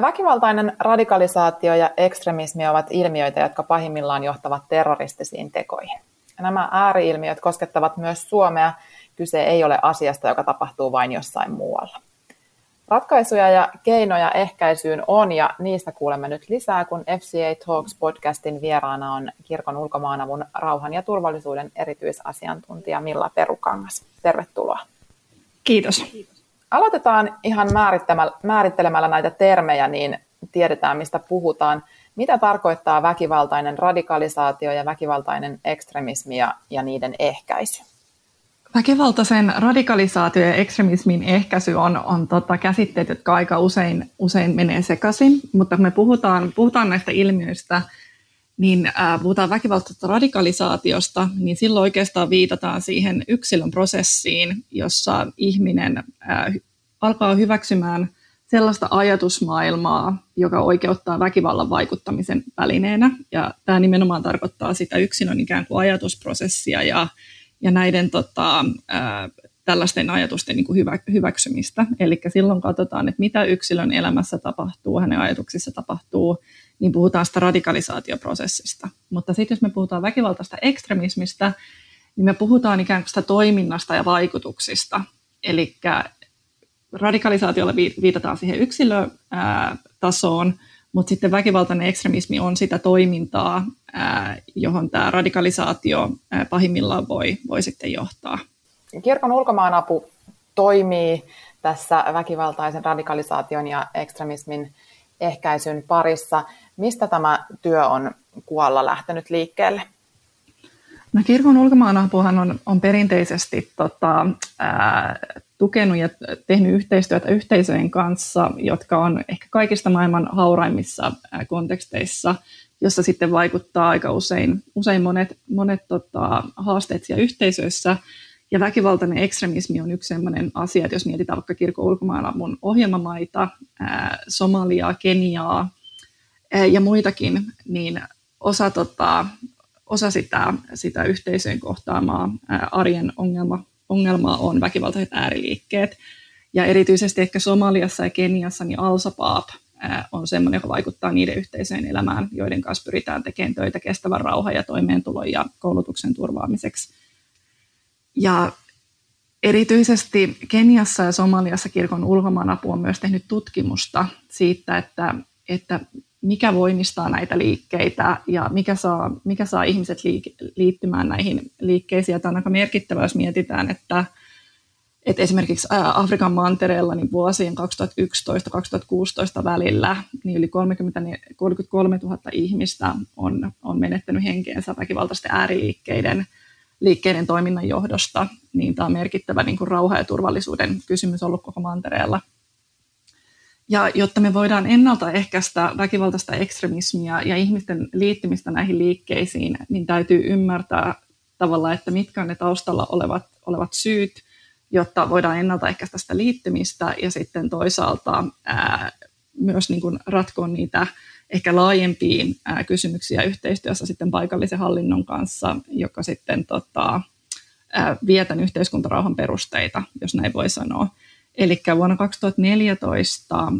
Väkivaltainen radikalisaatio ja ekstremismi ovat ilmiöitä, jotka pahimmillaan johtavat terroristisiin tekoihin. Nämä ääriilmiöt koskettavat myös Suomea. Kyse ei ole asiasta, joka tapahtuu vain jossain muualla. Ratkaisuja ja keinoja ehkäisyyn on ja niistä kuulemme nyt lisää, kun FCA Talks podcastin vieraana on kirkon ulkomaanavun rauhan ja turvallisuuden erityisasiantuntija Milla Perukangas. Tervetuloa. Kiitos. Aloitetaan ihan määrittelemällä näitä termejä, niin tiedetään mistä puhutaan. Mitä tarkoittaa väkivaltainen radikalisaatio ja väkivaltainen ekstremismi ja, ja niiden ehkäisy? Väkivaltaisen radikalisaatio ja ekstremismin ehkäisy on, on tota käsitteet, jotka aika usein, usein menee sekaisin, mutta me puhutaan, puhutaan näistä ilmiöistä, niin äh, puhutaan väkivaltaisesta radikalisaatiosta, niin silloin oikeastaan viitataan siihen yksilön prosessiin, jossa ihminen äh, alkaa hyväksymään sellaista ajatusmaailmaa, joka oikeuttaa väkivallan vaikuttamisen välineenä. Ja tämä nimenomaan tarkoittaa sitä yksilön ikään kuin ajatusprosessia ja ja näiden tota, ää, tällaisten ajatusten niin kuin hyvä, hyväksymistä. Eli silloin katsotaan, että mitä yksilön elämässä tapahtuu, hänen ajatuksissa tapahtuu, niin puhutaan sitä radikalisaatioprosessista. Mutta sitten jos me puhutaan väkivaltaista ekstremismistä, niin me puhutaan ikään kuin sitä toiminnasta ja vaikutuksista. Eli radikalisaatiolla viitataan siihen yksilötasoon, mutta sitten väkivaltainen ekstremismi on sitä toimintaa, johon tämä radikalisaatio pahimmillaan voi, voi sitten johtaa. Kirkon ulkomaanapu toimii tässä väkivaltaisen radikalisaation ja ekstremismin ehkäisyn parissa. Mistä tämä työ on kuolla lähtenyt liikkeelle? No, kirkon ulkomaanapuhan on, on perinteisesti tota, ää, tukenut ja tehnyt yhteistyötä yhteisöjen kanssa, jotka on ehkä kaikista maailman hauraimmissa konteksteissa, jossa sitten vaikuttaa aika usein, usein monet, monet tota, haasteet siellä yhteisöissä. Ja väkivaltainen ekstremismi on yksi sellainen asia, että jos mietitään vaikka kirkon ulkomaanavun ohjelmamaita, ää, Somaliaa, Keniaa ää, ja muitakin, niin osa, tota, osa sitä, sitä yhteisöjen kohtaamaa ää, arjen ongelma, ongelmaa on väkivaltaiset ääriliikkeet. Ja erityisesti ehkä Somaliassa ja Keniassa niin Al-Shabaab on sellainen, joka vaikuttaa niiden yhteisöjen elämään, joiden kanssa pyritään tekemään töitä kestävän rauhan ja toimeentulon ja koulutuksen turvaamiseksi. Ja erityisesti Keniassa ja Somaliassa kirkon ulkomaanapu on myös tehnyt tutkimusta siitä, että, että mikä voimistaa näitä liikkeitä ja mikä saa, mikä saa ihmiset liittymään näihin liikkeisiin. Tämä on aika merkittävää, jos mietitään, että, että esimerkiksi Afrikan mantereella niin vuosien 2011-2016 välillä niin yli 30, 33 000 ihmistä on, on menettänyt henkeensä väkivaltaisten ääriliikkeiden liikkeiden toiminnan johdosta, niin tämä on merkittävä niin kuin rauha- ja turvallisuuden kysymys ollut koko mantereella – ja jotta me voidaan ennaltaehkäistä väkivaltaista ekstremismia ja ihmisten liittymistä näihin liikkeisiin, niin täytyy ymmärtää tavallaan, että mitkä on ne taustalla olevat, olevat syyt, jotta voidaan ennaltaehkäistä sitä liittymistä ja sitten toisaalta ää, myös niin kuin ratkoa niitä ehkä laajempia ää, kysymyksiä yhteistyössä sitten paikallisen hallinnon kanssa, joka sitten tota, ää, vie tämän yhteiskuntarauhan perusteita, jos näin voi sanoa. Eli vuonna 2014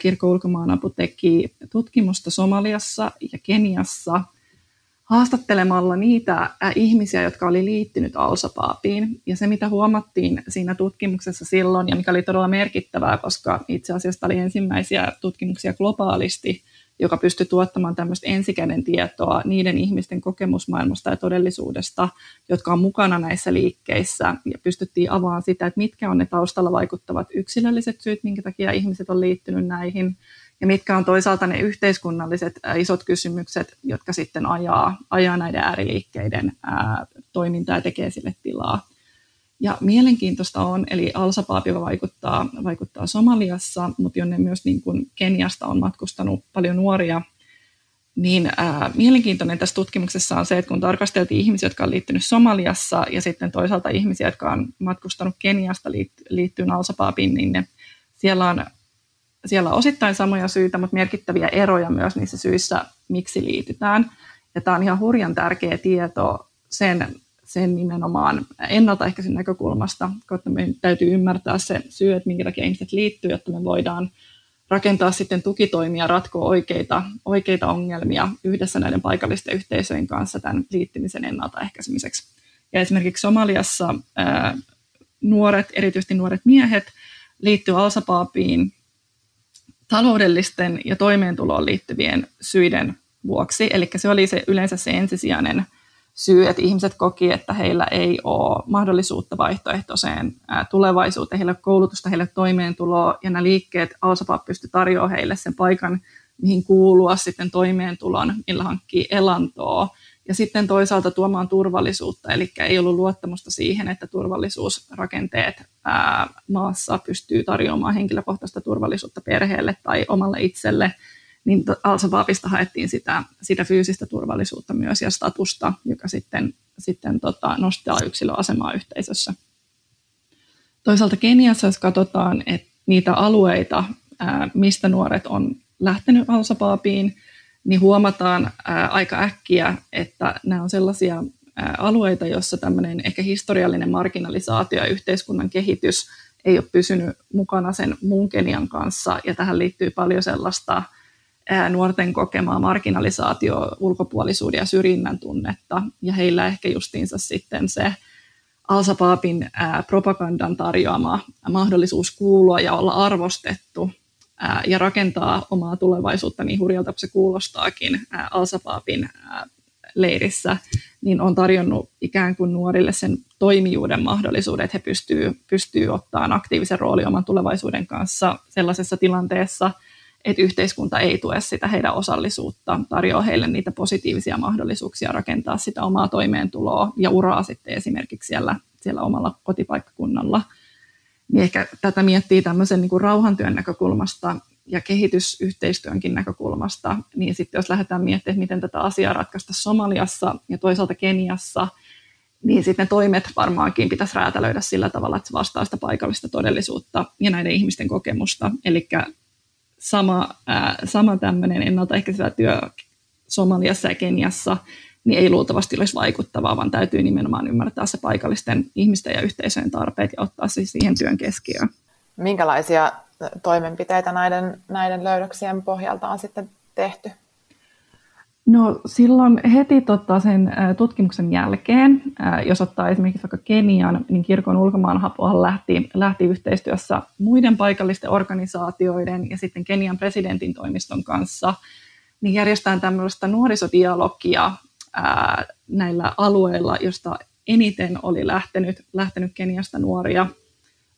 kirkko ulkomaanapu teki tutkimusta Somaliassa ja Keniassa haastattelemalla niitä ihmisiä, jotka oli liittynyt Al-Shabaabiin. Ja se, mitä huomattiin siinä tutkimuksessa silloin, ja mikä oli todella merkittävää, koska itse asiassa oli ensimmäisiä tutkimuksia globaalisti joka pystyi tuottamaan tämmöistä ensikäden tietoa niiden ihmisten kokemusmaailmasta ja todellisuudesta, jotka on mukana näissä liikkeissä, ja pystyttiin avaamaan sitä, että mitkä on ne taustalla vaikuttavat yksilölliset syyt, minkä takia ihmiset on liittynyt näihin, ja mitkä on toisaalta ne yhteiskunnalliset äh, isot kysymykset, jotka sitten ajaa, ajaa näiden ääriliikkeiden ää, toimintaa ja tekee sille tilaa. Ja mielenkiintoista on, eli Al-Shabaab, joka vaikuttaa, vaikuttaa Somaliassa, mutta jonne myös niin kuin Keniasta on matkustanut paljon nuoria, niin ää, mielenkiintoinen tässä tutkimuksessa on se, että kun tarkasteltiin ihmisiä, jotka on liittynyt Somaliassa ja sitten toisaalta ihmisiä, jotka on matkustanut Keniasta liittyen Al-Shabaabiin, niin ne, siellä, on, siellä on osittain samoja syitä, mutta merkittäviä eroja myös niissä syissä, miksi liitytään. Ja tämä on ihan hurjan tärkeä tieto sen sen nimenomaan ennaltaehkäisyn näkökulmasta, koska meidän täytyy ymmärtää se syy, että minkä takia ihmiset liittyy, jotta me voidaan rakentaa sitten tukitoimia, ratkoa oikeita, oikeita ongelmia yhdessä näiden paikallisten yhteisöjen kanssa tämän liittymisen ennaltaehkäisemiseksi. Ja esimerkiksi Somaliassa ää, nuoret, erityisesti nuoret miehet, liittyy Alsapaapiin taloudellisten ja toimeentuloon liittyvien syiden vuoksi. Eli se oli se, yleensä se ensisijainen syy, että ihmiset koki, että heillä ei ole mahdollisuutta vaihtoehtoiseen tulevaisuuteen, heillä koulutusta, heillä toimeentuloa, ja nämä liikkeet Alsapap pystyi tarjoamaan heille sen paikan, mihin kuulua sitten toimeentulon, millä hankkii elantoa, ja sitten toisaalta tuomaan turvallisuutta, eli ei ollut luottamusta siihen, että turvallisuusrakenteet ää, maassa pystyy tarjoamaan henkilökohtaista turvallisuutta perheelle tai omalle itselle, niin Al-Shabaabista haettiin sitä, sitä fyysistä turvallisuutta myös ja statusta, joka sitten, sitten tota, nostaa yksilöasemaa yhteisössä. Toisaalta Keniassa, jos katsotaan että niitä alueita, ää, mistä nuoret on lähtenyt Al-Shabaabiin, niin huomataan ää, aika äkkiä, että nämä on sellaisia ää, alueita, joissa tämmöinen ehkä historiallinen marginalisaatio ja yhteiskunnan kehitys ei ole pysynyt mukana sen muun Kenian kanssa, ja tähän liittyy paljon sellaista nuorten kokemaa marginalisaatio, ulkopuolisuuden ja syrjinnän tunnetta, ja heillä ehkä justiinsa sitten se Al-Shabaabin propagandan tarjoama mahdollisuus kuulua ja olla arvostettu ja rakentaa omaa tulevaisuutta niin hurjalta kuin se kuulostaakin Al-Shabaabin leirissä, niin on tarjonnut ikään kuin nuorille sen toimijuuden mahdollisuuden, että he pystyy, pystyy ottamaan aktiivisen roolin oman tulevaisuuden kanssa sellaisessa tilanteessa, että yhteiskunta ei tue sitä heidän osallisuutta, tarjoaa heille niitä positiivisia mahdollisuuksia rakentaa sitä omaa toimeentuloa ja uraa sitten esimerkiksi siellä, siellä omalla kotipaikkakunnalla – niin ehkä tätä miettii tämmöisen niin kuin rauhantyön näkökulmasta ja kehitysyhteistyönkin näkökulmasta, niin sitten jos lähdetään miettimään, miten tätä asiaa ratkaista Somaliassa ja toisaalta Keniassa, niin sitten ne toimet varmaankin pitäisi räätälöidä sillä tavalla, että se vastaa sitä paikallista todellisuutta ja näiden ihmisten kokemusta. Eli sama, ää, sama tämmöinen ennaltaehkäisevä työ Somaliassa ja Keniassa niin ei luultavasti olisi vaikuttavaa, vaan täytyy nimenomaan ymmärtää se paikallisten ihmisten ja yhteisöjen tarpeet ja ottaa se siihen työn keskiöön. Minkälaisia toimenpiteitä näiden, näiden löydöksien pohjalta on sitten tehty? No silloin heti tota, sen tutkimuksen jälkeen, jos ottaa esimerkiksi vaikka Kenian, niin kirkon ulkomaanhapuhan lähti, lähti yhteistyössä muiden paikallisten organisaatioiden ja sitten Kenian presidentin toimiston kanssa, niin järjestetään tämmöistä nuorisodialogia ää, näillä alueilla, josta eniten oli lähtenyt, lähtenyt Keniasta nuoria,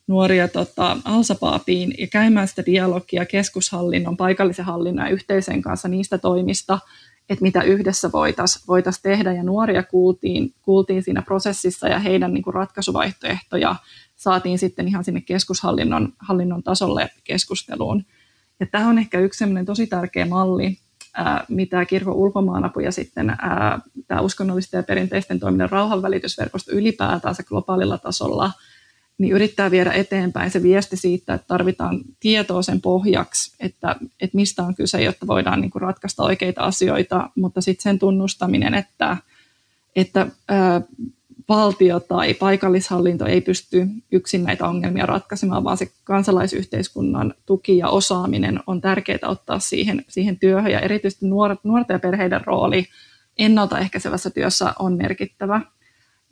nuoria tota, Alsapaapiin ja käymään sitä dialogia keskushallinnon, paikallisen hallinnon ja yhteisön kanssa niistä toimista, että mitä yhdessä voitaisiin voitais tehdä. Ja nuoria kuultiin, kuultiin siinä prosessissa ja heidän niin kuin ratkaisuvaihtoehtoja saatiin sitten ihan sinne keskushallinnon hallinnon tasolle keskusteluun. Ja tämä on ehkä yksi tosi tärkeä malli, mitä kirkon ulkomaanapu ja sitten tämä uskonnollisten ja perinteisten toiminnan rauhanvälitysverkosto ylipäätään globaalilla tasolla, niin yrittää viedä eteenpäin se viesti siitä, että tarvitaan tietoa sen pohjaksi, että, että mistä on kyse, jotta voidaan niin kuin ratkaista oikeita asioita, mutta sitten sen tunnustaminen, että, että valtio tai paikallishallinto ei pysty yksin näitä ongelmia ratkaisemaan, vaan se kansalaisyhteiskunnan tuki ja osaaminen on tärkeää ottaa siihen, siihen työhön. Ja erityisesti nuoret, nuorten ja perheiden rooli ennaltaehkäisevässä työssä on merkittävä.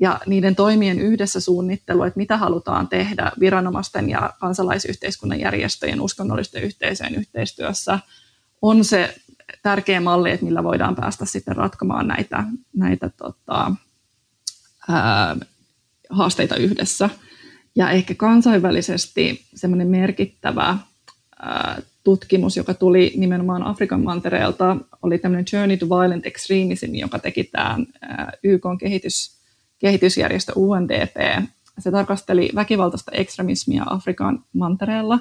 Ja niiden toimien yhdessä suunnittelu, että mitä halutaan tehdä viranomaisten ja kansalaisyhteiskunnan järjestöjen, uskonnollisten yhteisöjen yhteistyössä, on se tärkeä malli, että millä voidaan päästä sitten ratkomaan näitä, näitä tota, ää, haasteita yhdessä. Ja ehkä kansainvälisesti semmoinen merkittävä ää, tutkimus, joka tuli nimenomaan Afrikan mantereelta, oli tämmöinen Journey to Violent Extremism, joka teki tämän YK kehitys, kehitysjärjestö UNDP. Se tarkasteli väkivaltaista ekstremismia Afrikan mantereella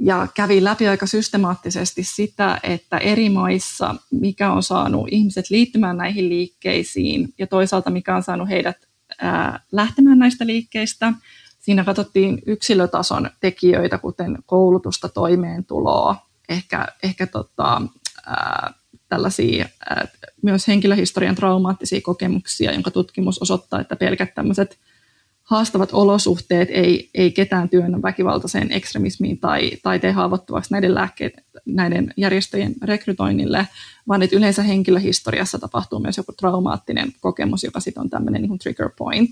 ja kävi läpi aika systemaattisesti sitä, että eri maissa, mikä on saanut ihmiset liittymään näihin liikkeisiin ja toisaalta mikä on saanut heidät ää, lähtemään näistä liikkeistä. Siinä katsottiin yksilötason tekijöitä, kuten koulutusta, toimeentuloa, ehkä, ehkä tota, ää, tällaisia myös henkilöhistorian traumaattisia kokemuksia, jonka tutkimus osoittaa, että pelkät tämmöiset haastavat olosuhteet ei, ei ketään työnnä väkivaltaiseen ekstremismiin tai, tai tee haavoittuvaksi näiden, lääkkeet, näiden järjestöjen rekrytoinnille, vaan että yleensä henkilöhistoriassa tapahtuu myös joku traumaattinen kokemus, joka sitten on tämmöinen niin trigger point.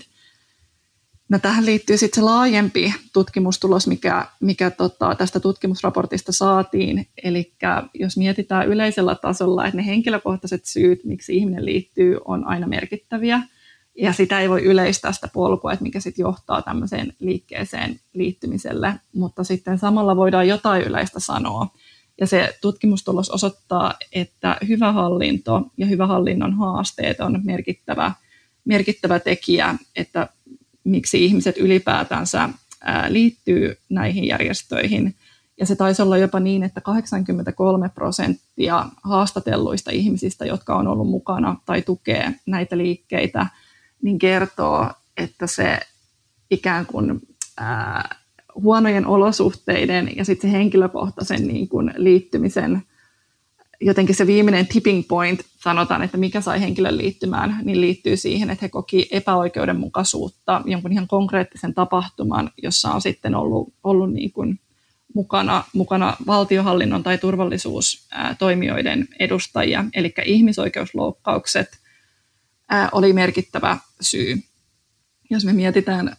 No, tähän liittyy sitten se laajempi tutkimustulos, mikä, mikä tota, tästä tutkimusraportista saatiin. Eli jos mietitään yleisellä tasolla, että ne henkilökohtaiset syyt, miksi ihminen liittyy, on aina merkittäviä – ja sitä ei voi yleistää sitä polkua, että mikä sitten johtaa tämmöiseen liikkeeseen liittymiselle, mutta sitten samalla voidaan jotain yleistä sanoa. Ja se tutkimustulos osoittaa, että hyvä hallinto ja hyvä hallinnon haasteet on merkittävä, merkittävä tekijä, että miksi ihmiset ylipäätänsä liittyy näihin järjestöihin. Ja se taisi olla jopa niin, että 83 prosenttia haastatelluista ihmisistä, jotka on ollut mukana tai tukee näitä liikkeitä – niin kertoo, että se ikään kuin ää, huonojen olosuhteiden ja sitten se henkilökohtaisen niin kuin liittymisen, jotenkin se viimeinen tipping point, sanotaan, että mikä sai henkilön liittymään, niin liittyy siihen, että he koki epäoikeudenmukaisuutta jonkun ihan konkreettisen tapahtuman, jossa on sitten ollut, ollut niin kuin mukana, mukana valtiohallinnon tai turvallisuustoimijoiden edustajia, eli ihmisoikeusloukkaukset – oli merkittävä syy. Jos me mietitään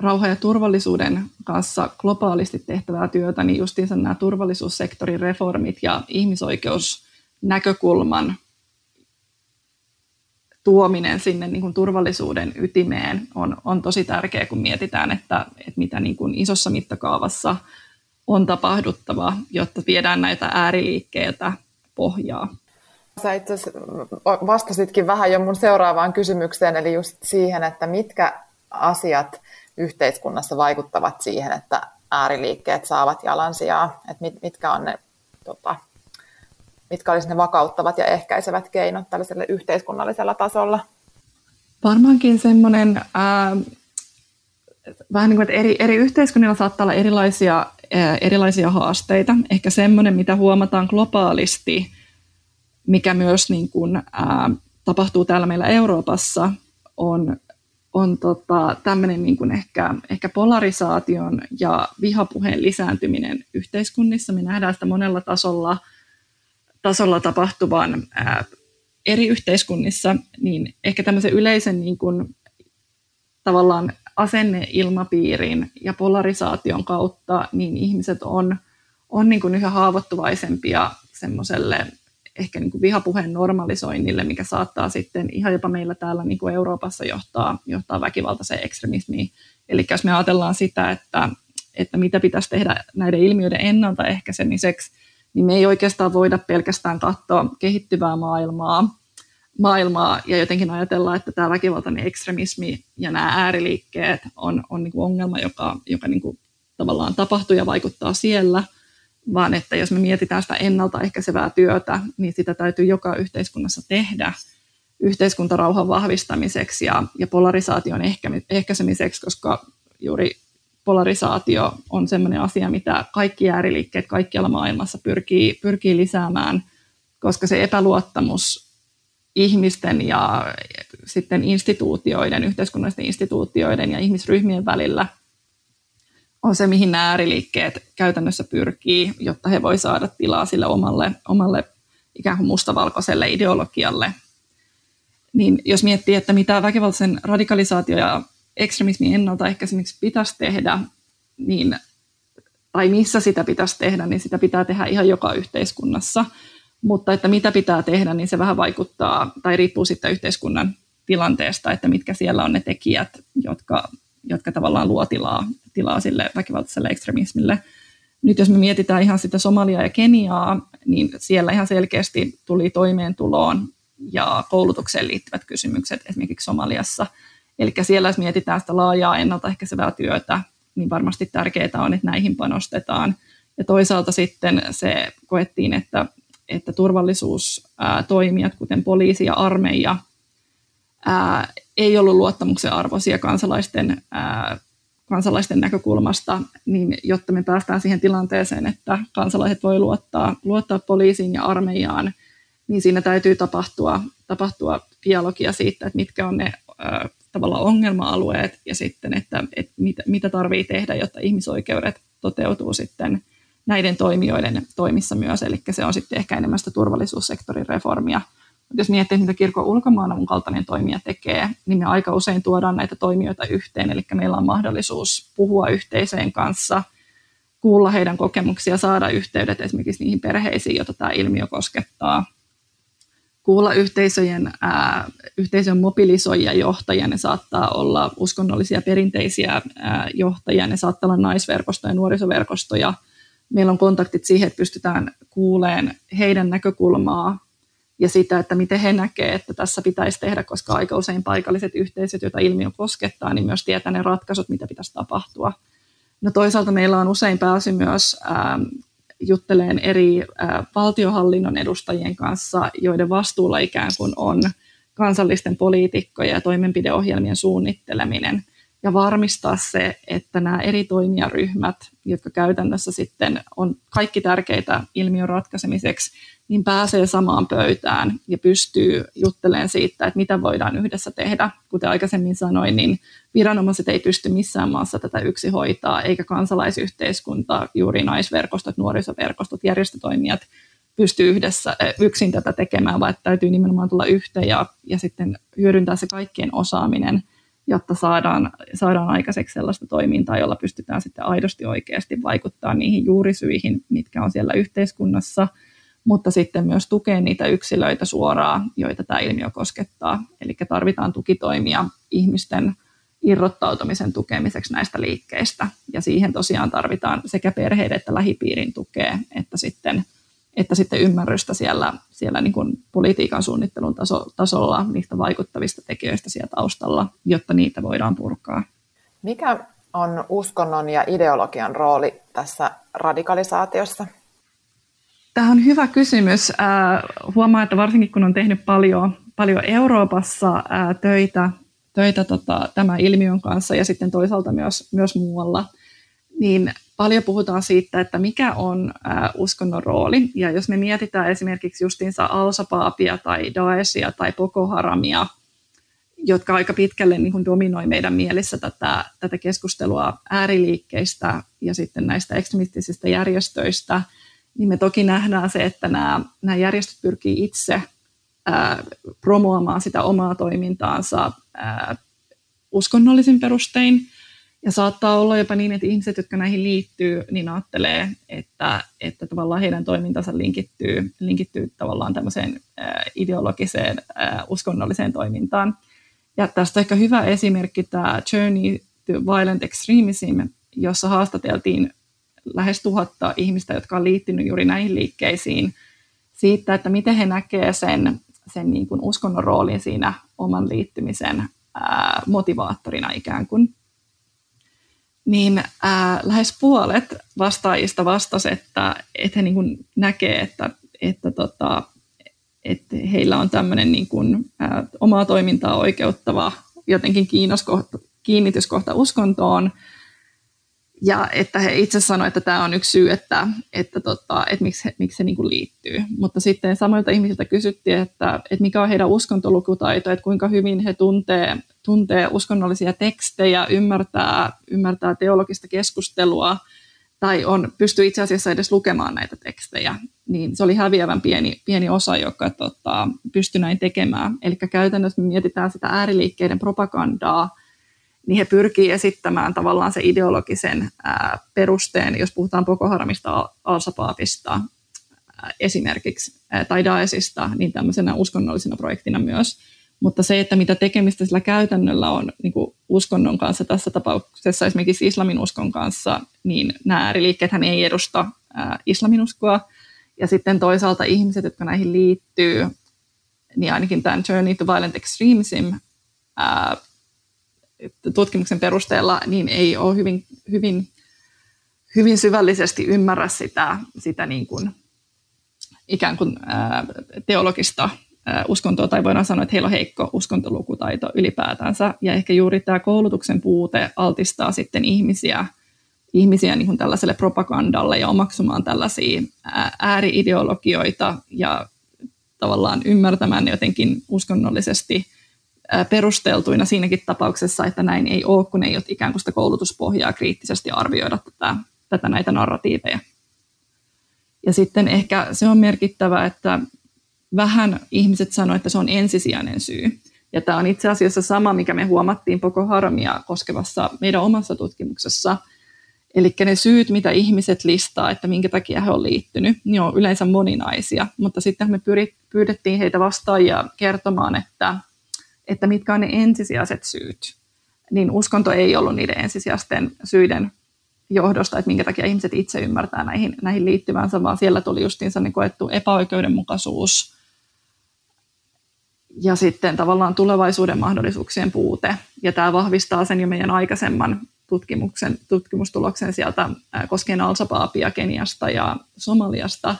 rauha- ja turvallisuuden kanssa globaalisti tehtävää työtä, niin justiinsa nämä turvallisuussektorin reformit ja ihmisoikeusnäkökulman tuominen sinne niin kuin turvallisuuden ytimeen on, on tosi tärkeää, kun mietitään, että, että mitä niin kuin isossa mittakaavassa on tapahduttava, jotta viedään näitä ääriliikkeitä pohjaa. Sä itse vastasitkin vähän jo mun seuraavaan kysymykseen, eli just siihen, että mitkä asiat yhteiskunnassa vaikuttavat siihen, että ääriliikkeet saavat jalansijaa, että mit, mitkä on ne, tota, mitkä olisivat ne vakauttavat ja ehkäisevät keinot tällaisella yhteiskunnallisella tasolla? Varmaankin semmoinen, ää, vähän niin kuin, että eri, eri yhteiskunnilla saattaa olla erilaisia, ää, erilaisia haasteita. Ehkä semmoinen, mitä huomataan globaalisti, mikä myös niin kuin, ää, tapahtuu täällä meillä Euroopassa, on, on tota, tämmöinen niin kuin ehkä, ehkä polarisaation ja vihapuheen lisääntyminen yhteiskunnissa. Me nähdään sitä monella tasolla, tasolla tapahtuvan ää, eri yhteiskunnissa, niin ehkä tämmöisen yleisen niin kuin, tavallaan asenneilmapiirin ja polarisaation kautta, niin ihmiset on, on niin kuin yhä haavoittuvaisempia semmoiselle ehkä niin kuin vihapuheen normalisoinnille, mikä saattaa sitten ihan jopa meillä täällä niin kuin Euroopassa johtaa, johtaa väkivaltaiseen ekstremismiin. Eli jos me ajatellaan sitä, että, että mitä pitäisi tehdä näiden ilmiöiden ennaltaehkäisemiseksi, niin me ei oikeastaan voida pelkästään katsoa kehittyvää maailmaa, maailmaa ja jotenkin ajatella, että tämä väkivaltainen ekstremismi ja nämä ääriliikkeet on, on niin kuin ongelma, joka, joka niin kuin tavallaan tapahtuu ja vaikuttaa siellä – vaan että jos me mietitään sitä ennaltaehkäisevää työtä, niin sitä täytyy joka yhteiskunnassa tehdä yhteiskuntarauhan vahvistamiseksi ja, ja polarisaation ehkäisemiseksi, koska juuri polarisaatio on sellainen asia, mitä kaikki ääriliikkeet kaikkialla maailmassa pyrkii, pyrkii lisäämään, koska se epäluottamus ihmisten ja sitten instituutioiden, yhteiskunnallisten instituutioiden ja ihmisryhmien välillä – on se, mihin nämä ääriliikkeet käytännössä pyrkii, jotta he voi saada tilaa sille omalle, omalle ikään kuin mustavalkoiselle ideologialle. Niin jos miettii, että mitä väkivaltaisen radikalisaatio ja ekstremismin ennaltaehkäisemiseksi pitäisi tehdä, niin, tai missä sitä pitäisi tehdä, niin sitä pitää tehdä ihan joka yhteiskunnassa. Mutta että mitä pitää tehdä, niin se vähän vaikuttaa tai riippuu sitten yhteiskunnan tilanteesta, että mitkä siellä on ne tekijät, jotka jotka tavallaan luo tilaa, tilaa sille väkivaltaiselle ekstremismille. Nyt jos me mietitään ihan sitä Somaliaa ja Keniaa, niin siellä ihan selkeästi tuli toimeentuloon ja koulutukseen liittyvät kysymykset esimerkiksi Somaliassa. Eli siellä jos mietitään sitä laajaa ennaltaehkäisevää työtä, niin varmasti tärkeää on, että näihin panostetaan. Ja toisaalta sitten se koettiin, että, että turvallisuustoimijat, kuten poliisi ja armeija, ää, ei ollut luottamuksen arvoisia kansalaisten, ää, kansalaisten näkökulmasta, niin jotta me päästään siihen tilanteeseen, että kansalaiset voi luottaa, luottaa poliisiin ja armeijaan, niin siinä täytyy tapahtua, tapahtua dialogia siitä, että mitkä on ne ää, tavallaan ongelma-alueet ja sitten, että, että mitä, mitä tarvii tehdä, jotta ihmisoikeudet toteutuu sitten näiden toimijoiden toimissa myös, eli se on sitten ehkä enemmän sitä turvallisuussektorin reformia. Jos miettii, mitä kirkon ulkomaanavun kaltainen toimija tekee, niin me aika usein tuodaan näitä toimijoita yhteen, eli meillä on mahdollisuus puhua yhteisöjen kanssa, kuulla heidän kokemuksia, saada yhteydet esimerkiksi niihin perheisiin, joita tämä ilmiö koskettaa, kuulla yhteisöjen, ää, yhteisön mobilisoijia johtajia, ne saattaa olla uskonnollisia perinteisiä ää, johtajia, ne saattaa olla naisverkostoja, nuorisoverkostoja. Meillä on kontaktit siihen, että pystytään kuuleen heidän näkökulmaa ja sitä, että miten he näkevät, että tässä pitäisi tehdä, koska aika usein paikalliset yhteisöt, joita ilmiö koskettaa, niin myös tietää ne ratkaisut, mitä pitäisi tapahtua. No toisaalta meillä on usein pääsy myös ää, jutteleen eri valtiohallinnon edustajien kanssa, joiden vastuulla ikään kuin on kansallisten poliitikkojen ja toimenpideohjelmien suunnitteleminen ja varmistaa se, että nämä eri toimijaryhmät, jotka käytännössä sitten on kaikki tärkeitä ilmiön ratkaisemiseksi, niin pääsee samaan pöytään ja pystyy juttelemaan siitä, että mitä voidaan yhdessä tehdä. Kuten aikaisemmin sanoin, niin viranomaiset ei pysty missään maassa tätä yksi hoitaa, eikä kansalaisyhteiskunta, juuri naisverkostot, nuorisoverkostot, järjestötoimijat pysty yhdessä yksin tätä tekemään, vaan täytyy nimenomaan tulla yhteen ja, ja sitten hyödyntää se kaikkien osaaminen, jotta saadaan, saadaan aikaiseksi sellaista toimintaa, jolla pystytään sitten aidosti oikeasti vaikuttaa niihin juurisyihin, mitkä on siellä yhteiskunnassa – mutta sitten myös tukea niitä yksilöitä suoraan, joita tämä ilmiö koskettaa. Eli tarvitaan tukitoimia ihmisten irrottautumisen tukemiseksi näistä liikkeistä. Ja siihen tosiaan tarvitaan sekä perheiden että lähipiirin tukea, että sitten, että sitten ymmärrystä siellä, siellä niin kuin politiikan suunnittelun taso, tasolla niistä vaikuttavista tekijöistä siellä taustalla, jotta niitä voidaan purkaa. Mikä on uskonnon ja ideologian rooli tässä radikalisaatiossa? Tämä on hyvä kysymys. Äh, huomaa, että varsinkin kun on tehnyt paljon, paljon Euroopassa äh, töitä, töitä tota, tämän ilmiön kanssa ja sitten toisaalta myös, myös muualla, niin paljon puhutaan siitä, että mikä on äh, uskonnon rooli. Ja jos me mietitään esimerkiksi justiinsa Al-Shabaabia tai Daeshia tai Boko Haramia, jotka aika pitkälle niin dominoi meidän mielissä tätä, tätä keskustelua ääriliikkeistä ja sitten näistä ekstremistisistä järjestöistä – niin me toki nähdään se, että nämä, nämä järjestöt pyrkii itse ää, promoamaan sitä omaa toimintaansa ää, uskonnollisin perustein. Ja saattaa olla jopa niin, että ihmiset, jotka näihin liittyy, niin ajattelee, että, että tavallaan heidän toimintansa linkittyy, linkittyy tavallaan tämmöiseen ää, ideologiseen ää, uskonnolliseen toimintaan. Ja tästä ehkä hyvä esimerkki tämä Journey to Violent Extremism, jossa haastateltiin lähes tuhatta ihmistä, jotka on liittynyt juuri näihin liikkeisiin, siitä, että miten he näkevät sen, sen niin kuin uskonnon roolin siinä oman liittymisen ää, motivaattorina ikään kuin. Niin ää, lähes puolet vastaajista vastasi, että, että he niin kuin näkee, että, että, tota, että heillä on tämmöinen niin kuin, ää, omaa toimintaa oikeuttava jotenkin kiinnityskohta uskontoon, ja että he itse sanoivat, että tämä on yksi syy, että, että, tota, että miksi, miksi se niin kuin liittyy. Mutta sitten samoilta ihmisiltä kysyttiin, että, että mikä on heidän uskontolukutaito, että kuinka hyvin he tuntee, tuntee uskonnollisia tekstejä, ymmärtää, ymmärtää teologista keskustelua tai on, pystyy itse asiassa edes lukemaan näitä tekstejä. Niin se oli häviävän pieni, pieni osa, joka tota, pystyi näin tekemään. Eli käytännössä me mietitään sitä ääriliikkeiden propagandaa, niin he pyrkii esittämään tavallaan se ideologisen perusteen, jos puhutaan Boko Haramista, Al-Shabaabista esimerkiksi, tai Daesista, niin tämmöisenä uskonnollisena projektina myös. Mutta se, että mitä tekemistä sillä käytännöllä on niin kuin uskonnon kanssa, tässä tapauksessa esimerkiksi islamin uskon kanssa, niin nämä ääriliikkeethän ei edusta islamin uskoa. Ja sitten toisaalta ihmiset, jotka näihin liittyy, niin ainakin tämän Journey to Violent Extremism tutkimuksen perusteella niin ei ole hyvin, hyvin, hyvin syvällisesti ymmärrä sitä, sitä niin kuin, ikään kuin ää, teologista ää, uskontoa, tai voidaan sanoa, että heillä on heikko uskontolukutaito ylipäätänsä, ja ehkä juuri tämä koulutuksen puute altistaa sitten ihmisiä, ihmisiä niin kuin tällaiselle propagandalle ja omaksumaan tällaisia ääriideologioita ja tavallaan ymmärtämään jotenkin uskonnollisesti perusteltuina siinäkin tapauksessa, että näin ei ole, kun ei ole ikään kuin sitä koulutuspohjaa kriittisesti arvioida tätä, tätä näitä narratiiveja. Ja sitten ehkä se on merkittävä, että vähän ihmiset sanoivat, että se on ensisijainen syy. Ja tämä on itse asiassa sama, mikä me huomattiin Boko Haramia koskevassa meidän omassa tutkimuksessa. Eli ne syyt, mitä ihmiset listaa, että minkä takia he on liittynyt, niin on yleensä moninaisia. Mutta sitten me pyydettiin heitä vastaajia kertomaan, että, että mitkä on ne ensisijaiset syyt. Niin uskonto ei ollut niiden ensisijaisten syiden johdosta, että minkä takia ihmiset itse ymmärtää näihin, näihin liittyvänsä, vaan siellä tuli justiinsa niin koettu epäoikeudenmukaisuus, ja sitten tavallaan tulevaisuuden mahdollisuuksien puute. Ja tämä vahvistaa sen jo meidän aikaisemman tutkimuksen, tutkimustuloksen sieltä koskien Al-Shabaabia Keniasta ja Somaliasta.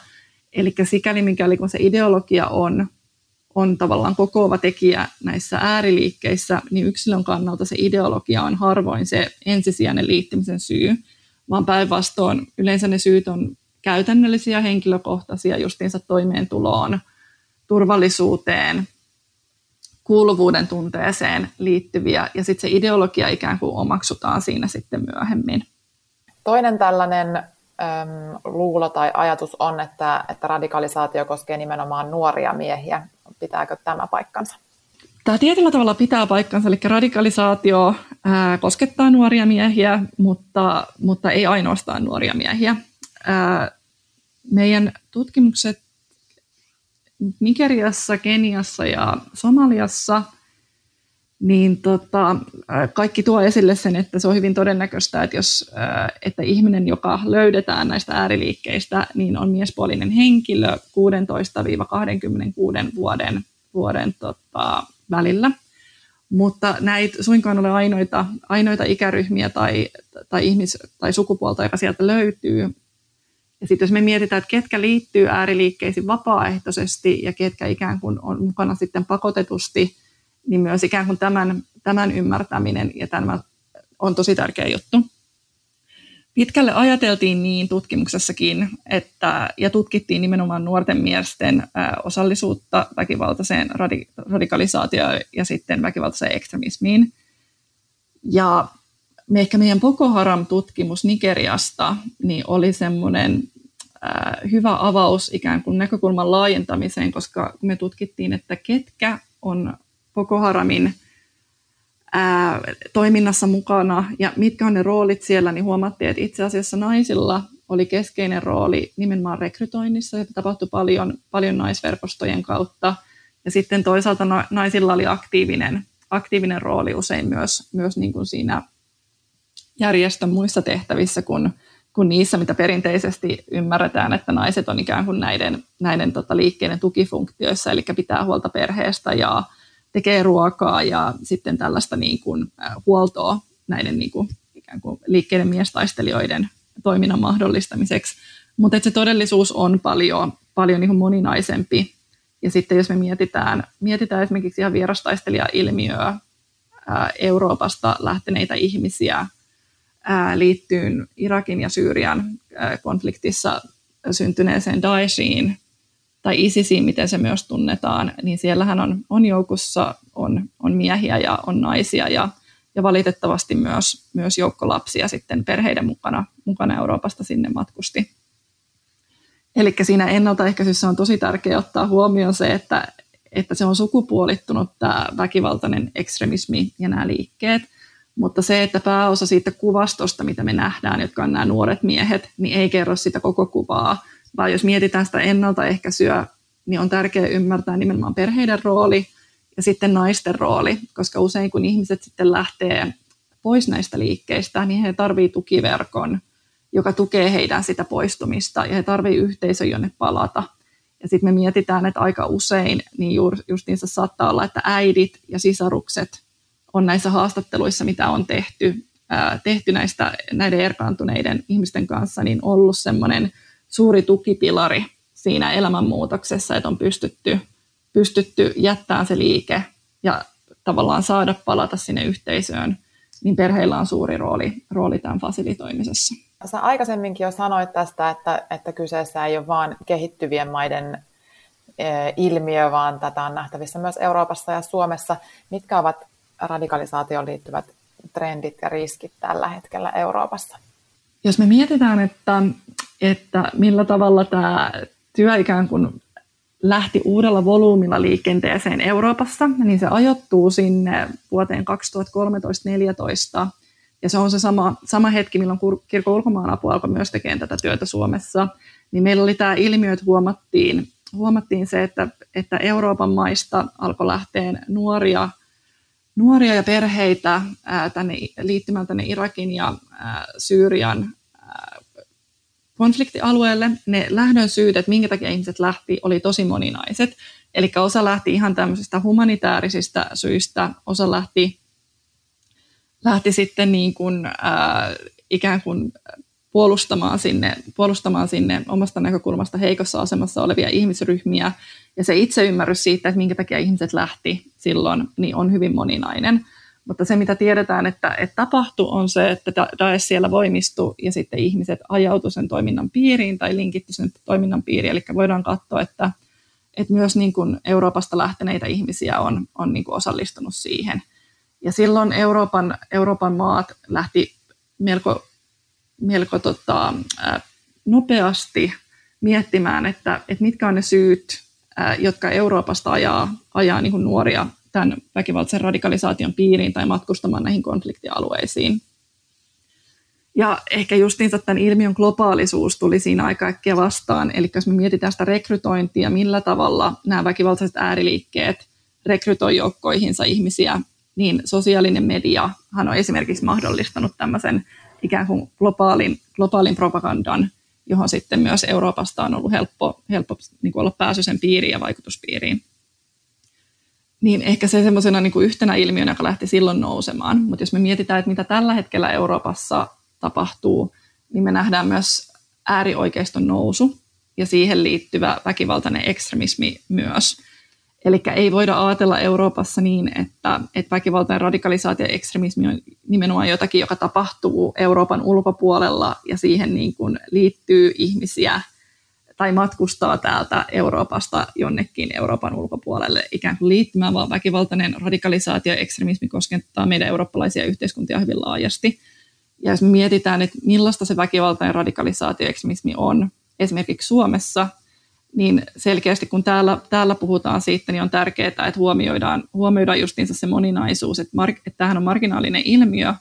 Eli sikäli mikäli kun se ideologia on, on tavallaan kokoava tekijä näissä ääriliikkeissä, niin yksilön kannalta se ideologia on harvoin se ensisijainen liittymisen syy, vaan päinvastoin yleensä ne syyt on käytännöllisiä, henkilökohtaisia justiinsa toimeentuloon, turvallisuuteen, kuuluvuuden tunteeseen liittyviä, ja sitten se ideologia ikään kuin omaksutaan siinä sitten myöhemmin. Toinen tällainen äm, luulo tai ajatus on, että, että radikalisaatio koskee nimenomaan nuoria miehiä. Pitääkö tämä paikkansa? Tämä tietyllä tavalla pitää paikkansa, eli radikalisaatio ää, koskettaa nuoria miehiä, mutta, mutta ei ainoastaan nuoria miehiä. Ää, meidän tutkimukset Nigeriassa, Keniassa ja Somaliassa, niin tota, kaikki tuo esille sen, että se on hyvin todennäköistä, että, jos, että ihminen, joka löydetään näistä ääriliikkeistä, niin on miespuolinen henkilö 16-26 vuoden, vuoden tota, välillä. Mutta näitä suinkaan ole ainoita, ainoita ikäryhmiä tai, tai, ihmis- tai sukupuolta, joka sieltä löytyy, ja sitten jos me mietitään, että ketkä liittyy ääriliikkeisiin vapaaehtoisesti ja ketkä ikään kuin on mukana sitten pakotetusti, niin myös ikään kuin tämän, tämän ymmärtäminen ja tämä on tosi tärkeä juttu. Pitkälle ajateltiin niin tutkimuksessakin, että, ja tutkittiin nimenomaan nuorten miesten osallisuutta väkivaltaiseen radikalisaatioon ja sitten väkivaltaiseen ekstremismiin. Ja me ehkä meidän Boko Haram-tutkimus Nigeriasta niin oli semmoinen hyvä avaus ikään kuin näkökulman laajentamiseen, koska me tutkittiin, että ketkä on Boko Haramin ää, toiminnassa mukana ja mitkä on ne roolit siellä, niin huomattiin, että itse asiassa naisilla oli keskeinen rooli nimenomaan rekrytoinnissa. Se tapahtui paljon, paljon naisverkostojen kautta. Ja sitten toisaalta naisilla oli aktiivinen, aktiivinen rooli usein myös, myös niin kuin siinä järjestön muissa tehtävissä kuin, kuin niissä, mitä perinteisesti ymmärretään, että naiset on ikään kuin näiden, näiden tota, liikkeiden tukifunktioissa, eli pitää huolta perheestä ja tekee ruokaa ja sitten tällaista niin kuin, huoltoa näiden niin kuin, ikään kuin liikkeiden miestaistelijoiden toiminnan mahdollistamiseksi. Mutta se todellisuus on paljon, paljon niin kuin moninaisempi. Ja sitten jos me mietitään, mietitään esimerkiksi ihan vierastaistelija-ilmiöä, Euroopasta lähteneitä ihmisiä, liittyy Irakin ja Syyrian konfliktissa syntyneeseen Daeshiin tai ISISiin, miten se myös tunnetaan, niin siellähän on, on joukossa on, on miehiä ja on naisia ja, ja valitettavasti myös, myös joukko lapsia sitten perheiden mukana, mukana Euroopasta sinne matkusti. Eli siinä ennaltaehkäisyssä on tosi tärkeää ottaa huomioon se, että, että se on sukupuolittunut tämä väkivaltainen ekstremismi ja nämä liikkeet – mutta se, että pääosa siitä kuvastosta, mitä me nähdään, jotka on nämä nuoret miehet, niin ei kerro sitä koko kuvaa, vaan jos mietitään sitä ennaltaehkäisyä, niin on tärkeää ymmärtää nimenomaan perheiden rooli ja sitten naisten rooli, koska usein kun ihmiset sitten lähtee pois näistä liikkeistä, niin he tarvitsevat tukiverkon, joka tukee heidän sitä poistumista ja he tarvitsevat yhteisön, jonne palata. Ja sitten me mietitään, että aika usein niin justiinsa saattaa olla, että äidit ja sisarukset – on näissä haastatteluissa, mitä on tehty, tehty näistä, näiden erkaantuneiden ihmisten kanssa, niin ollut semmoinen suuri tukipilari siinä elämänmuutoksessa, että on pystytty, pystytty jättämään se liike ja tavallaan saada palata sinne yhteisöön, niin perheillä on suuri rooli, rooli tämän fasilitoimisessa. Sä aikaisemminkin jo sanoit tästä, että, että kyseessä ei ole vain kehittyvien maiden ilmiö, vaan tätä on nähtävissä myös Euroopassa ja Suomessa. Mitkä ovat radikalisaatioon liittyvät trendit ja riskit tällä hetkellä Euroopassa? Jos me mietitään, että, että millä tavalla tämä työ ikään kuin lähti uudella volyymilla liikenteeseen Euroopassa, niin se ajoittuu sinne vuoteen 2013-2014. Ja se on se sama, sama hetki, milloin kirkon ulkomaanapu alkoi myös tekemään tätä työtä Suomessa. Niin meillä oli tämä ilmiö, että huomattiin, huomattiin se, että, että Euroopan maista alkoi lähteä nuoria, nuoria ja perheitä ää, tänne, liittymään tänne Irakin ja ää, Syyrian konfliktialueelle. Ne lähdön syyt, että minkä takia ihmiset lähti, oli tosi moninaiset. Eli osa lähti ihan tämmöisistä humanitaarisista syistä, osa lähti, lähti sitten niin kuin, äh, ikään kuin puolustamaan sinne, puolustamaan sinne omasta näkökulmasta heikossa asemassa olevia ihmisryhmiä. Ja se itseymmärrys siitä, että minkä takia ihmiset lähti silloin, niin on hyvin moninainen. Mutta se, mitä tiedetään, että, että tapahtui, on se, että Daesh siellä voimistui ja sitten ihmiset ajautu sen toiminnan piiriin tai linkitty sen toiminnan piiriin. Eli voidaan katsoa, että, että myös niin kuin Euroopasta lähteneitä ihmisiä on, on niin kuin osallistunut siihen. Ja silloin Euroopan, Euroopan maat lähti melko, melko tota, nopeasti miettimään, että, että mitkä on ne syyt, jotka Euroopasta ajaa, ajaa niin kuin nuoria tämän väkivaltaisen radikalisaation piiriin tai matkustamaan näihin konfliktialueisiin. Ja ehkä justiinsa tämän ilmiön globaalisuus tuli siinä aika äkkiä vastaan. Eli jos me mietitään sitä rekrytointia, millä tavalla nämä väkivaltaiset ääriliikkeet rekrytoi joukkoihinsa ihmisiä, niin sosiaalinen mediahan on esimerkiksi mahdollistanut tämmöisen ikään kuin globaalin, globaalin propagandan, johon sitten myös Euroopasta on ollut helppo, helppo niin olla pääsy sen piiriin ja vaikutuspiiriin niin ehkä se semmoisena niin yhtenä ilmiönä, joka lähti silloin nousemaan. Mutta jos me mietitään, että mitä tällä hetkellä Euroopassa tapahtuu, niin me nähdään myös äärioikeiston nousu ja siihen liittyvä väkivaltainen ekstremismi myös. Eli ei voida ajatella Euroopassa niin, että, että väkivaltainen radikalisaatio ja ekstremismi on nimenomaan jotakin, joka tapahtuu Euroopan ulkopuolella ja siihen niin kuin liittyy ihmisiä – tai matkustaa täältä Euroopasta jonnekin Euroopan ulkopuolelle ikään kuin liittymään, vaan väkivaltainen radikalisaatio ja ekstremismi koskettaa meidän eurooppalaisia yhteiskuntia hyvin laajasti. Ja jos mietitään, että millaista se väkivaltainen radikalisaatio ja ekstremismi on esimerkiksi Suomessa, niin selkeästi kun täällä, täällä puhutaan siitä, niin on tärkeää, että huomioidaan, huomioidaan justiinsa se moninaisuus, että, mar, että tämähän on marginaalinen ilmiö,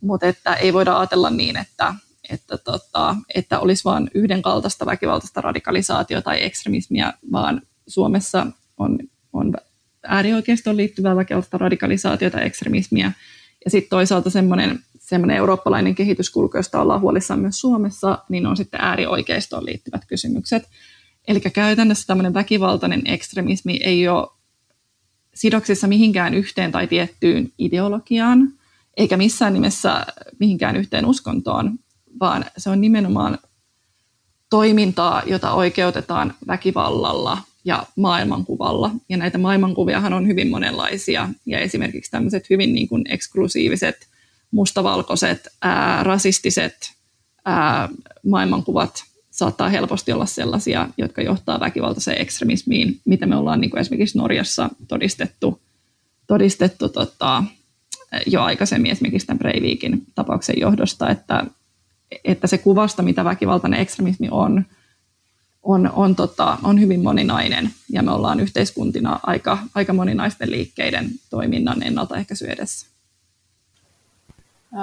mutta että ei voida ajatella niin, että, että, tota, että olisi vain yhdenkaltaista väkivaltaista radikalisaatiota tai ekstremismiä, vaan Suomessa on, on äärioikeistoon liittyvää väkivaltaista radikalisaatiota ja ekstremismiä. Ja sitten toisaalta semmoinen, semmoinen eurooppalainen kehityskulku, josta ollaan huolissaan myös Suomessa, niin on sitten äärioikeistoon liittyvät kysymykset. Eli käytännössä tämmöinen väkivaltainen ekstremismi ei ole sidoksissa mihinkään yhteen tai tiettyyn ideologiaan, eikä missään nimessä mihinkään yhteen uskontoon, vaan se on nimenomaan toimintaa, jota oikeutetaan väkivallalla ja maailmankuvalla. Ja näitä maailmankuviahan on hyvin monenlaisia. Ja esimerkiksi tämmöiset hyvin niin kuin eksklusiiviset, mustavalkoiset, ää, rasistiset ää, maailmankuvat saattaa helposti olla sellaisia, jotka johtaa väkivaltaiseen ekstremismiin, mitä me ollaan niin kuin esimerkiksi Norjassa todistettu, todistettu tota, jo aikaisemmin esimerkiksi tämän Breivikin tapauksen johdosta, että että se kuvasta, mitä väkivaltainen ekstremismi on, on, on, tota, on hyvin moninainen ja me ollaan yhteiskuntina aika, aika moninaisten liikkeiden toiminnan ennaltaehkäisy edessä.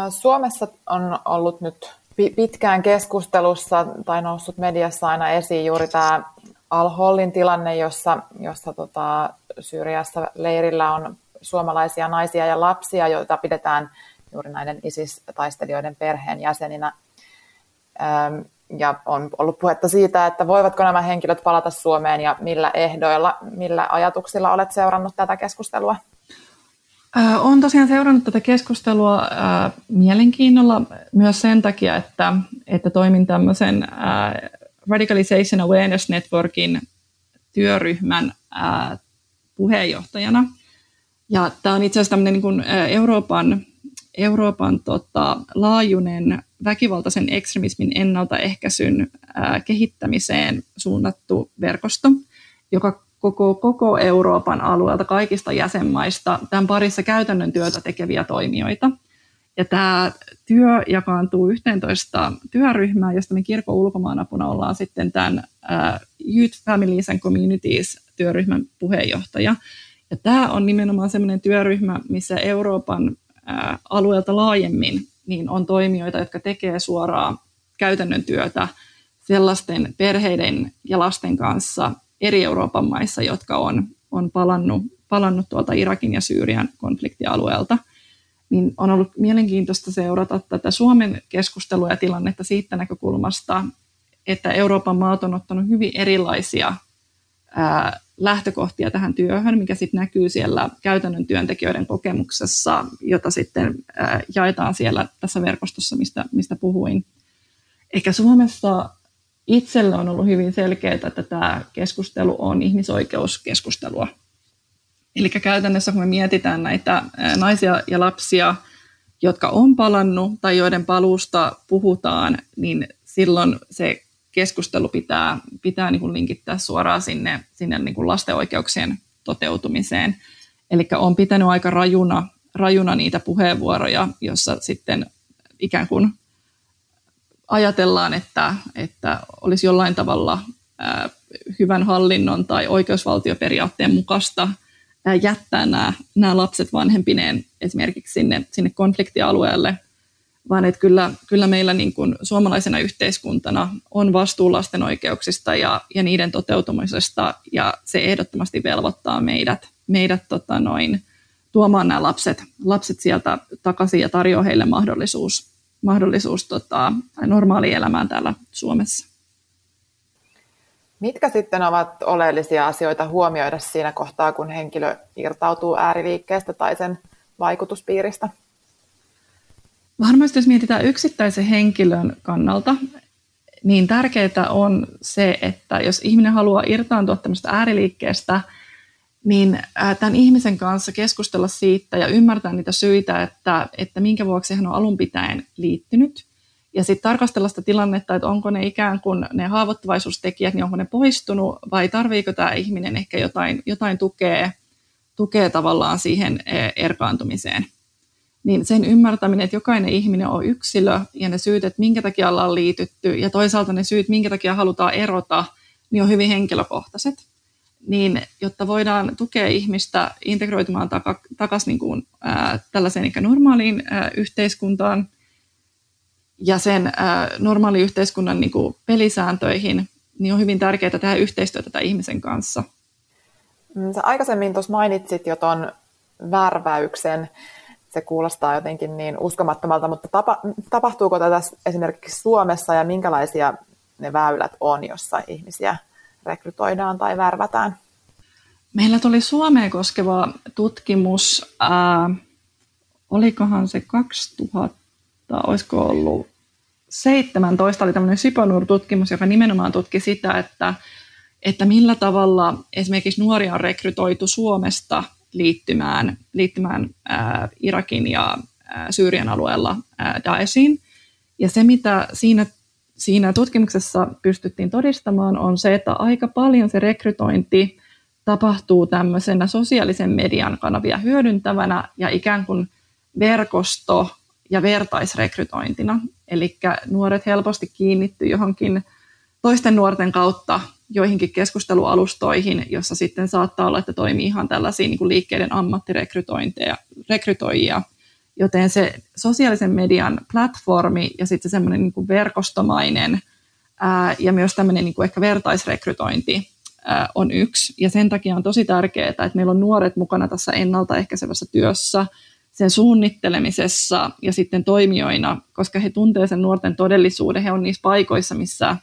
Suomessa on ollut nyt pitkään keskustelussa tai noussut mediassa aina esiin juuri tämä Al-Hollin tilanne, jossa, jossa tota, Syyriassa leirillä on suomalaisia naisia ja lapsia, joita pidetään juuri näiden ISIS-taistelijoiden perheenjäseninä. Ja on ollut puhetta siitä, että voivatko nämä henkilöt palata Suomeen ja millä ehdoilla, millä ajatuksilla olet seurannut tätä keskustelua? Olen tosiaan seurannut tätä keskustelua mielenkiinnolla myös sen takia, että, että toimin tämmöisen Radicalization Awareness Networkin työryhmän puheenjohtajana. Ja tämä on itse asiassa tämmöinen niin Euroopan, Euroopan tota, laajuinen väkivaltaisen ekstremismin ennaltaehkäisyn kehittämiseen suunnattu verkosto, joka koko, koko Euroopan alueelta, kaikista jäsenmaista, tämän parissa käytännön työtä tekeviä toimijoita. Ja tämä työ jakaantuu 11 työryhmään, josta me kirkon ulkomaanapuna ollaan sitten tämän Youth Families and Communities työryhmän puheenjohtaja. Ja tämä on nimenomaan sellainen työryhmä, missä Euroopan alueelta laajemmin niin on toimijoita, jotka tekee suoraan käytännön työtä sellaisten perheiden ja lasten kanssa eri Euroopan maissa, jotka on, on palannut, palannut tuolta Irakin ja Syyrian konfliktialueelta – niin on ollut mielenkiintoista seurata tätä Suomen keskustelua ja tilannetta siitä näkökulmasta, että Euroopan maat on ottanut hyvin erilaisia ää, lähtökohtia tähän työhön, mikä sitten näkyy siellä käytännön työntekijöiden kokemuksessa, jota sitten ää, jaetaan siellä tässä verkostossa, mistä, mistä puhuin. Ehkä Suomessa itselle on ollut hyvin selkeää, että tämä keskustelu on ihmisoikeuskeskustelua. Eli käytännössä kun me mietitään näitä naisia ja lapsia, jotka on palannut tai joiden paluusta puhutaan, niin silloin se keskustelu pitää, pitää niin kuin linkittää suoraan sinne, sinne niin kuin lasten oikeuksien toteutumiseen. Eli on pitänyt aika rajuna, rajuna niitä puheenvuoroja, jossa sitten ikään kuin ajatellaan, että, että olisi jollain tavalla hyvän hallinnon tai oikeusvaltioperiaatteen mukaista – jättää nämä, nämä lapset vanhempineen esimerkiksi sinne, sinne konfliktialueelle, vaan että kyllä, kyllä meillä niin kuin suomalaisena yhteiskuntana on vastuu lasten oikeuksista ja, ja niiden toteutumisesta, ja se ehdottomasti velvoittaa meidät, meidät tota noin, tuomaan nämä lapset, lapset sieltä takaisin ja tarjoaa heille mahdollisuus, mahdollisuus tota, normaaliin elämään täällä Suomessa. Mitkä sitten ovat oleellisia asioita huomioida siinä kohtaa, kun henkilö irtautuu ääriliikkeestä tai sen vaikutuspiiristä? Varmasti jos mietitään yksittäisen henkilön kannalta, niin tärkeää on se, että jos ihminen haluaa irtaantua tämmöistä ääriliikkeestä, niin tämän ihmisen kanssa keskustella siitä ja ymmärtää niitä syitä, että, että minkä vuoksi hän on alun pitäen liittynyt – ja sitten tarkastella sitä tilannetta, että onko ne ikään kuin ne haavoittuvaisuustekijät, niin onko ne poistunut vai tarviiko tämä ihminen ehkä jotain, jotain tukea, tukea tavallaan siihen erkaantumiseen. Niin sen ymmärtäminen, että jokainen ihminen on yksilö ja ne syyt, että minkä takia ollaan liitytty ja toisaalta ne syyt, minkä takia halutaan erota, niin on hyvin henkilökohtaiset. Niin jotta voidaan tukea ihmistä integroitumaan takaisin niin kuin, ää, tällaiseen normaaliin ää, yhteiskuntaan – ja sen ää, normaali yhteiskunnan niin kuin pelisääntöihin, niin on hyvin tärkeää tehdä yhteistyötä tätä ihmisen kanssa. Sä aikaisemmin tuossa mainitsit jo tuon värväyksen. Se kuulostaa jotenkin niin uskomattomalta, mutta tapa, tapahtuuko tätä esimerkiksi Suomessa ja minkälaisia ne väylät on, jossa ihmisiä rekrytoidaan tai värvätään? Meillä tuli Suomeen koskeva tutkimus, ää, olikohan se 2000 olisiko ollut 17 oli tämmöinen Siponur-tutkimus, joka nimenomaan tutki sitä, että, että millä tavalla esimerkiksi nuoria on rekrytoitu Suomesta liittymään, liittymään ää, Irakin ja ää, Syyrian alueella ää, Daeshiin. Ja se, mitä siinä, siinä tutkimuksessa pystyttiin todistamaan, on se, että aika paljon se rekrytointi tapahtuu tämmöisenä sosiaalisen median kanavia hyödyntävänä ja ikään kuin verkosto ja vertaisrekrytointina. Eli nuoret helposti kiinnittyy johonkin toisten nuorten kautta joihinkin keskustelualustoihin, jossa sitten saattaa olla, että toimii ihan tällaisia niin kuin liikkeiden ammattirekrytointeja, rekrytoijia. Joten se sosiaalisen median platformi ja sitten semmoinen niin kuin verkostomainen ää, ja myös tämmöinen niin kuin ehkä vertaisrekrytointi ää, on yksi. Ja sen takia on tosi tärkeää, että meillä on nuoret mukana tässä ennaltaehkäisevässä työssä – sen suunnittelemisessa ja sitten toimijoina, koska he tuntevat sen nuorten todellisuuden, he on niissä paikoissa, missä,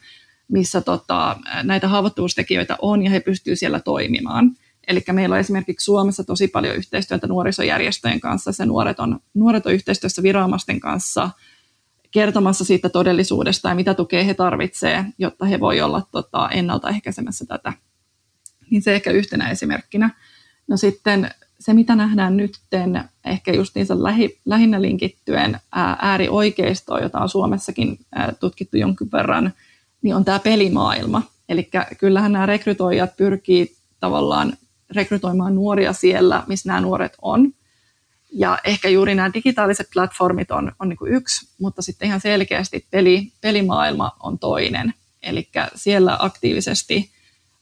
missä tota, näitä haavoittuvuustekijöitä on ja he pystyvät siellä toimimaan. Eli meillä on esimerkiksi Suomessa tosi paljon yhteistyötä nuorisojärjestöjen kanssa, se nuoret on, nuoret on yhteistyössä viranomaisten kanssa kertomassa siitä todellisuudesta ja mitä tukea he tarvitsevat, jotta he voi olla tota, ennaltaehkäisemässä tätä. Niin se ehkä yhtenä esimerkkinä. No sitten se, mitä nähdään nytten, ehkä justiinsa lähi, lähinnä linkittyen äärioikeistoon, jota on Suomessakin tutkittu jonkin verran, niin on tämä pelimaailma. Eli kyllähän nämä rekrytoijat pyrkii tavallaan rekrytoimaan nuoria siellä, missä nämä nuoret on. Ja ehkä juuri nämä digitaaliset platformit on, on niin kuin yksi, mutta sitten ihan selkeästi peli, pelimaailma on toinen. Eli siellä aktiivisesti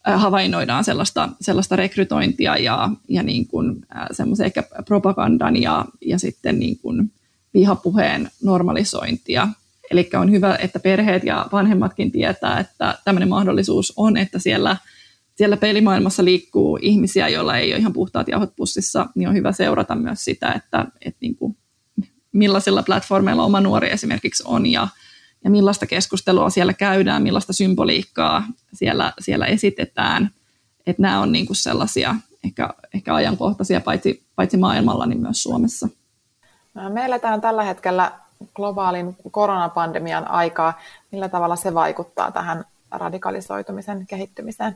havainnoidaan sellaista, sellaista rekrytointia ja, ja niin kuin, ehkä propagandan ja, ja sitten niin kuin vihapuheen normalisointia. Eli on hyvä, että perheet ja vanhemmatkin tietää, että tämmöinen mahdollisuus on, että siellä, siellä pelimaailmassa liikkuu ihmisiä, joilla ei ole ihan puhtaat jauhot pussissa, niin on hyvä seurata myös sitä, että, että niin kuin, millaisilla platformeilla oma nuori esimerkiksi on ja, ja millaista keskustelua siellä käydään, millaista symboliikkaa siellä, siellä esitetään. Että nämä on niin kuin sellaisia ehkä, ehkä ajankohtaisia paitsi, paitsi maailmalla, niin myös Suomessa. Me eletään tällä hetkellä globaalin koronapandemian aikaa. Millä tavalla se vaikuttaa tähän radikalisoitumisen kehittymiseen?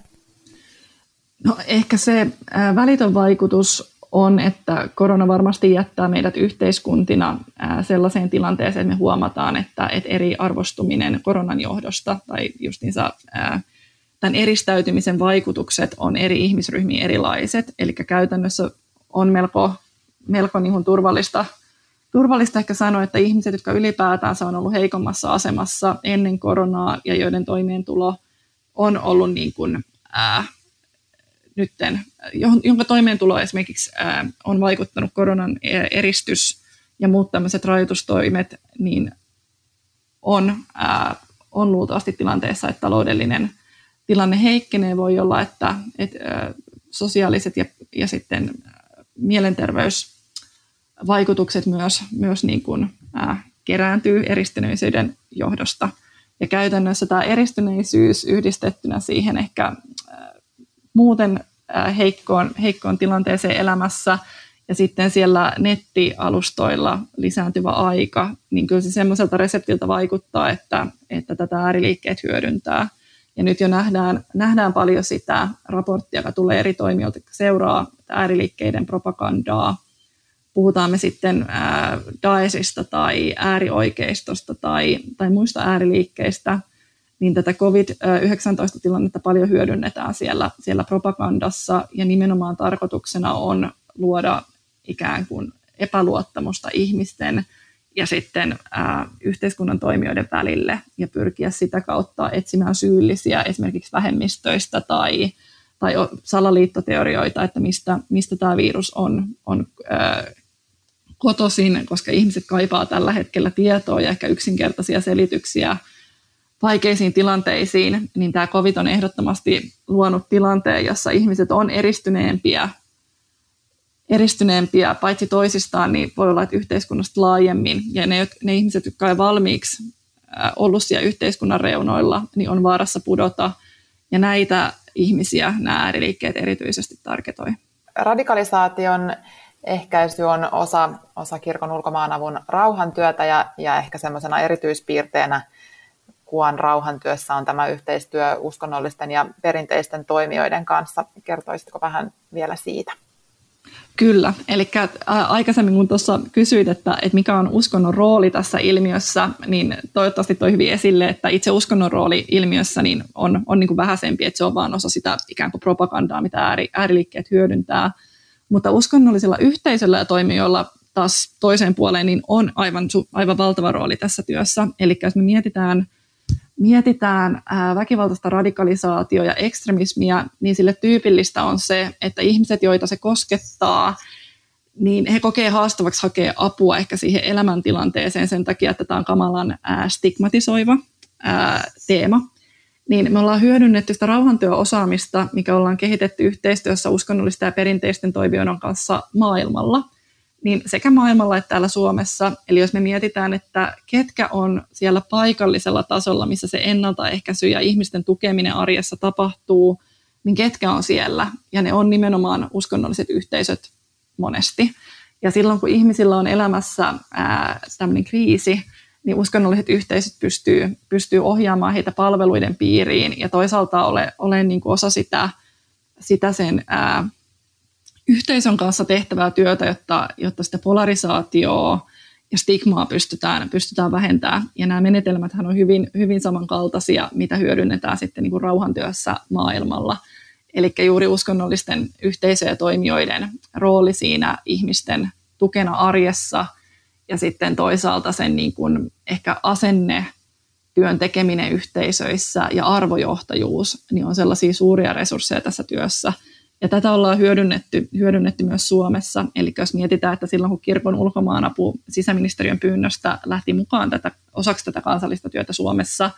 No ehkä se välitön vaikutus on, että korona varmasti jättää meidät yhteiskuntina sellaiseen tilanteeseen, että me huomataan, että, että eri arvostuminen koronan johdosta tai justiinsa tämän eristäytymisen vaikutukset on eri ihmisryhmiin erilaiset. Eli käytännössä on melko, melko niin turvallista turvallista ehkä sanoa, että ihmiset, jotka ylipäätään on ollut heikommassa asemassa ennen koronaa ja joiden toimeentulo on ollut niin kuin, ää, nytten, jonka toimeentulo esimerkiksi ää, on vaikuttanut koronan eristys ja muut tämmöiset rajoitustoimet, niin on, ää, on luultavasti tilanteessa, että taloudellinen tilanne heikkenee. Voi olla, että, että ää, sosiaaliset ja, ja sitten mielenterveys vaikutukset myös, myös niin kuin, ää, kerääntyy eristyneisyyden johdosta. Ja käytännössä tämä eristyneisyys yhdistettynä siihen ehkä ää, muuten ää, heikkoon, heikkoon tilanteeseen elämässä ja sitten siellä nettialustoilla lisääntyvä aika, niin kyllä se semmoiselta reseptiltä vaikuttaa, että, että tätä ääriliikkeet hyödyntää. Ja nyt jo nähdään, nähdään paljon sitä raporttia, joka tulee eri toimijoilta, seuraa ääriliikkeiden propagandaa, puhutaan me sitten Daesista tai äärioikeistosta tai, tai muista ääriliikkeistä, niin tätä COVID-19-tilannetta paljon hyödynnetään siellä, siellä propagandassa. Ja nimenomaan tarkoituksena on luoda ikään kuin epäluottamusta ihmisten ja sitten ää, yhteiskunnan toimijoiden välille ja pyrkiä sitä kautta etsimään syyllisiä esimerkiksi vähemmistöistä tai, tai salaliittoteorioita, että mistä, mistä tämä virus on, on ää, kotoisin, koska ihmiset kaipaa tällä hetkellä tietoa ja ehkä yksinkertaisia selityksiä vaikeisiin tilanteisiin, niin tämä COVID on ehdottomasti luonut tilanteen, jossa ihmiset on eristyneempiä, eristyneempiä paitsi toisistaan, niin voi olla, että yhteiskunnasta laajemmin. Ja ne, ne ihmiset, jotka on valmiiksi ollut siellä yhteiskunnan reunoilla, niin on vaarassa pudota. Ja näitä ihmisiä nämä ääriliikkeet erityisesti tarketoi. Radikalisaation ehkäisy on osa, osa kirkon ulkomaanavun rauhantyötä ja, ja ehkä semmoisena erityispiirteenä Kuan rauhantyössä on tämä yhteistyö uskonnollisten ja perinteisten toimijoiden kanssa. Kertoisitko vähän vielä siitä? Kyllä, eli aikaisemmin kun tuossa kysyit, että, että mikä on uskonnon rooli tässä ilmiössä, niin toivottavasti toi hyvin esille, että itse uskonnon rooli ilmiössä niin on, on niin kuin vähäisempi, että se on vain osa sitä ikään kuin propagandaa, mitä ääri, ääriliikkeet hyödyntää – mutta uskonnollisilla yhteisöillä ja toimijoilla taas toiseen puoleen niin on aivan, aivan valtava rooli tässä työssä. Eli jos me mietitään, mietitään ää, väkivaltaista radikalisaatio ja ekstremismia, niin sille tyypillistä on se, että ihmiset, joita se koskettaa, niin he kokee haastavaksi hakea apua ehkä siihen elämäntilanteeseen sen takia, että tämä on kamalan stigmatisoiva teema niin me ollaan hyödynnetty sitä rauhantyöosaamista, mikä ollaan kehitetty yhteistyössä uskonnollisten ja perinteisten toimijoiden kanssa maailmalla, niin sekä maailmalla että täällä Suomessa. Eli jos me mietitään, että ketkä on siellä paikallisella tasolla, missä se ennaltaehkäisy ja ihmisten tukeminen arjessa tapahtuu, niin ketkä on siellä. Ja ne on nimenomaan uskonnolliset yhteisöt monesti. Ja silloin kun ihmisillä on elämässä tämmöinen kriisi, niin uskonnolliset yhteisöt pystyy, pystyy ohjaamaan heitä palveluiden piiriin ja toisaalta ole, ole niin kuin osa sitä, sitä sen ää, yhteisön kanssa tehtävää työtä, jotta, jotta sitä polarisaatioa ja stigmaa pystytään, pystytään vähentämään. Ja nämä menetelmät on hyvin, hyvin samankaltaisia, mitä hyödynnetään sitten niin kuin rauhantyössä maailmalla. Eli juuri uskonnollisten yhteisöjen ja toimijoiden rooli siinä ihmisten tukena arjessa ja sitten toisaalta sen niin kuin ehkä asenne työn tekeminen yhteisöissä ja arvojohtajuus niin on sellaisia suuria resursseja tässä työssä. Ja tätä ollaan hyödynnetty, hyödynnetty myös Suomessa. Eli jos mietitään, että silloin kun kirkon ulkomaanapu sisäministeriön pyynnöstä lähti mukaan tätä, osaksi tätä kansallista työtä Suomessa,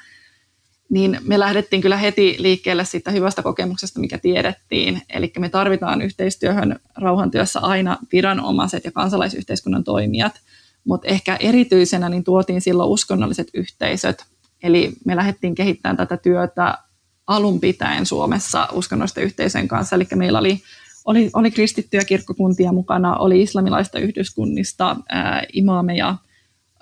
niin me lähdettiin kyllä heti liikkeelle siitä hyvästä kokemuksesta, mikä tiedettiin. Eli me tarvitaan yhteistyöhön rauhantyössä aina viranomaiset ja kansalaisyhteiskunnan toimijat, mutta ehkä erityisenä niin tuotiin silloin uskonnolliset yhteisöt. Eli me lähdettiin kehittämään tätä työtä alun pitäen Suomessa uskonnollisten yhteisöjen kanssa. Eli meillä oli, oli, oli kristittyjä kirkkokuntia mukana, oli islamilaista yhdyskunnista ää, imaameja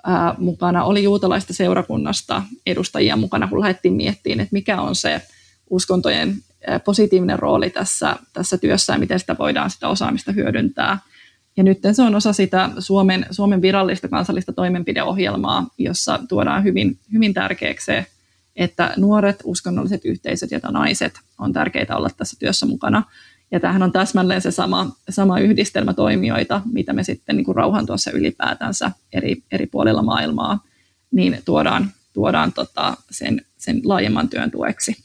ää, mukana, oli juutalaista seurakunnasta edustajia mukana, kun lähdettiin miettimään, että mikä on se uskontojen positiivinen rooli tässä, tässä työssä ja miten sitä voidaan sitä osaamista hyödyntää. Ja nyt se on osa sitä Suomen, Suomen virallista kansallista toimenpideohjelmaa, jossa tuodaan hyvin, hyvin tärkeäksi se, että nuoret uskonnolliset yhteisöt ja naiset on tärkeitä olla tässä työssä mukana. Ja tämähän on täsmälleen se sama, sama yhdistelmä toimijoita, mitä me sitten niin kuin rauhan tuossa ylipäätänsä eri, eri puolilla maailmaa, niin tuodaan, tuodaan tota sen, sen laajemman työn tueksi.